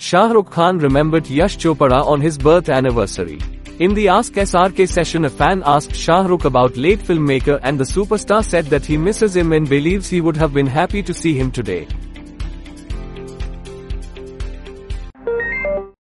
Shah Rukh Khan remembered Yash Chopra on his birth anniversary. In the Ask SRK session a fan asked Shah Rukh about late filmmaker and the superstar said that he misses him and believes he would have been happy to see him today.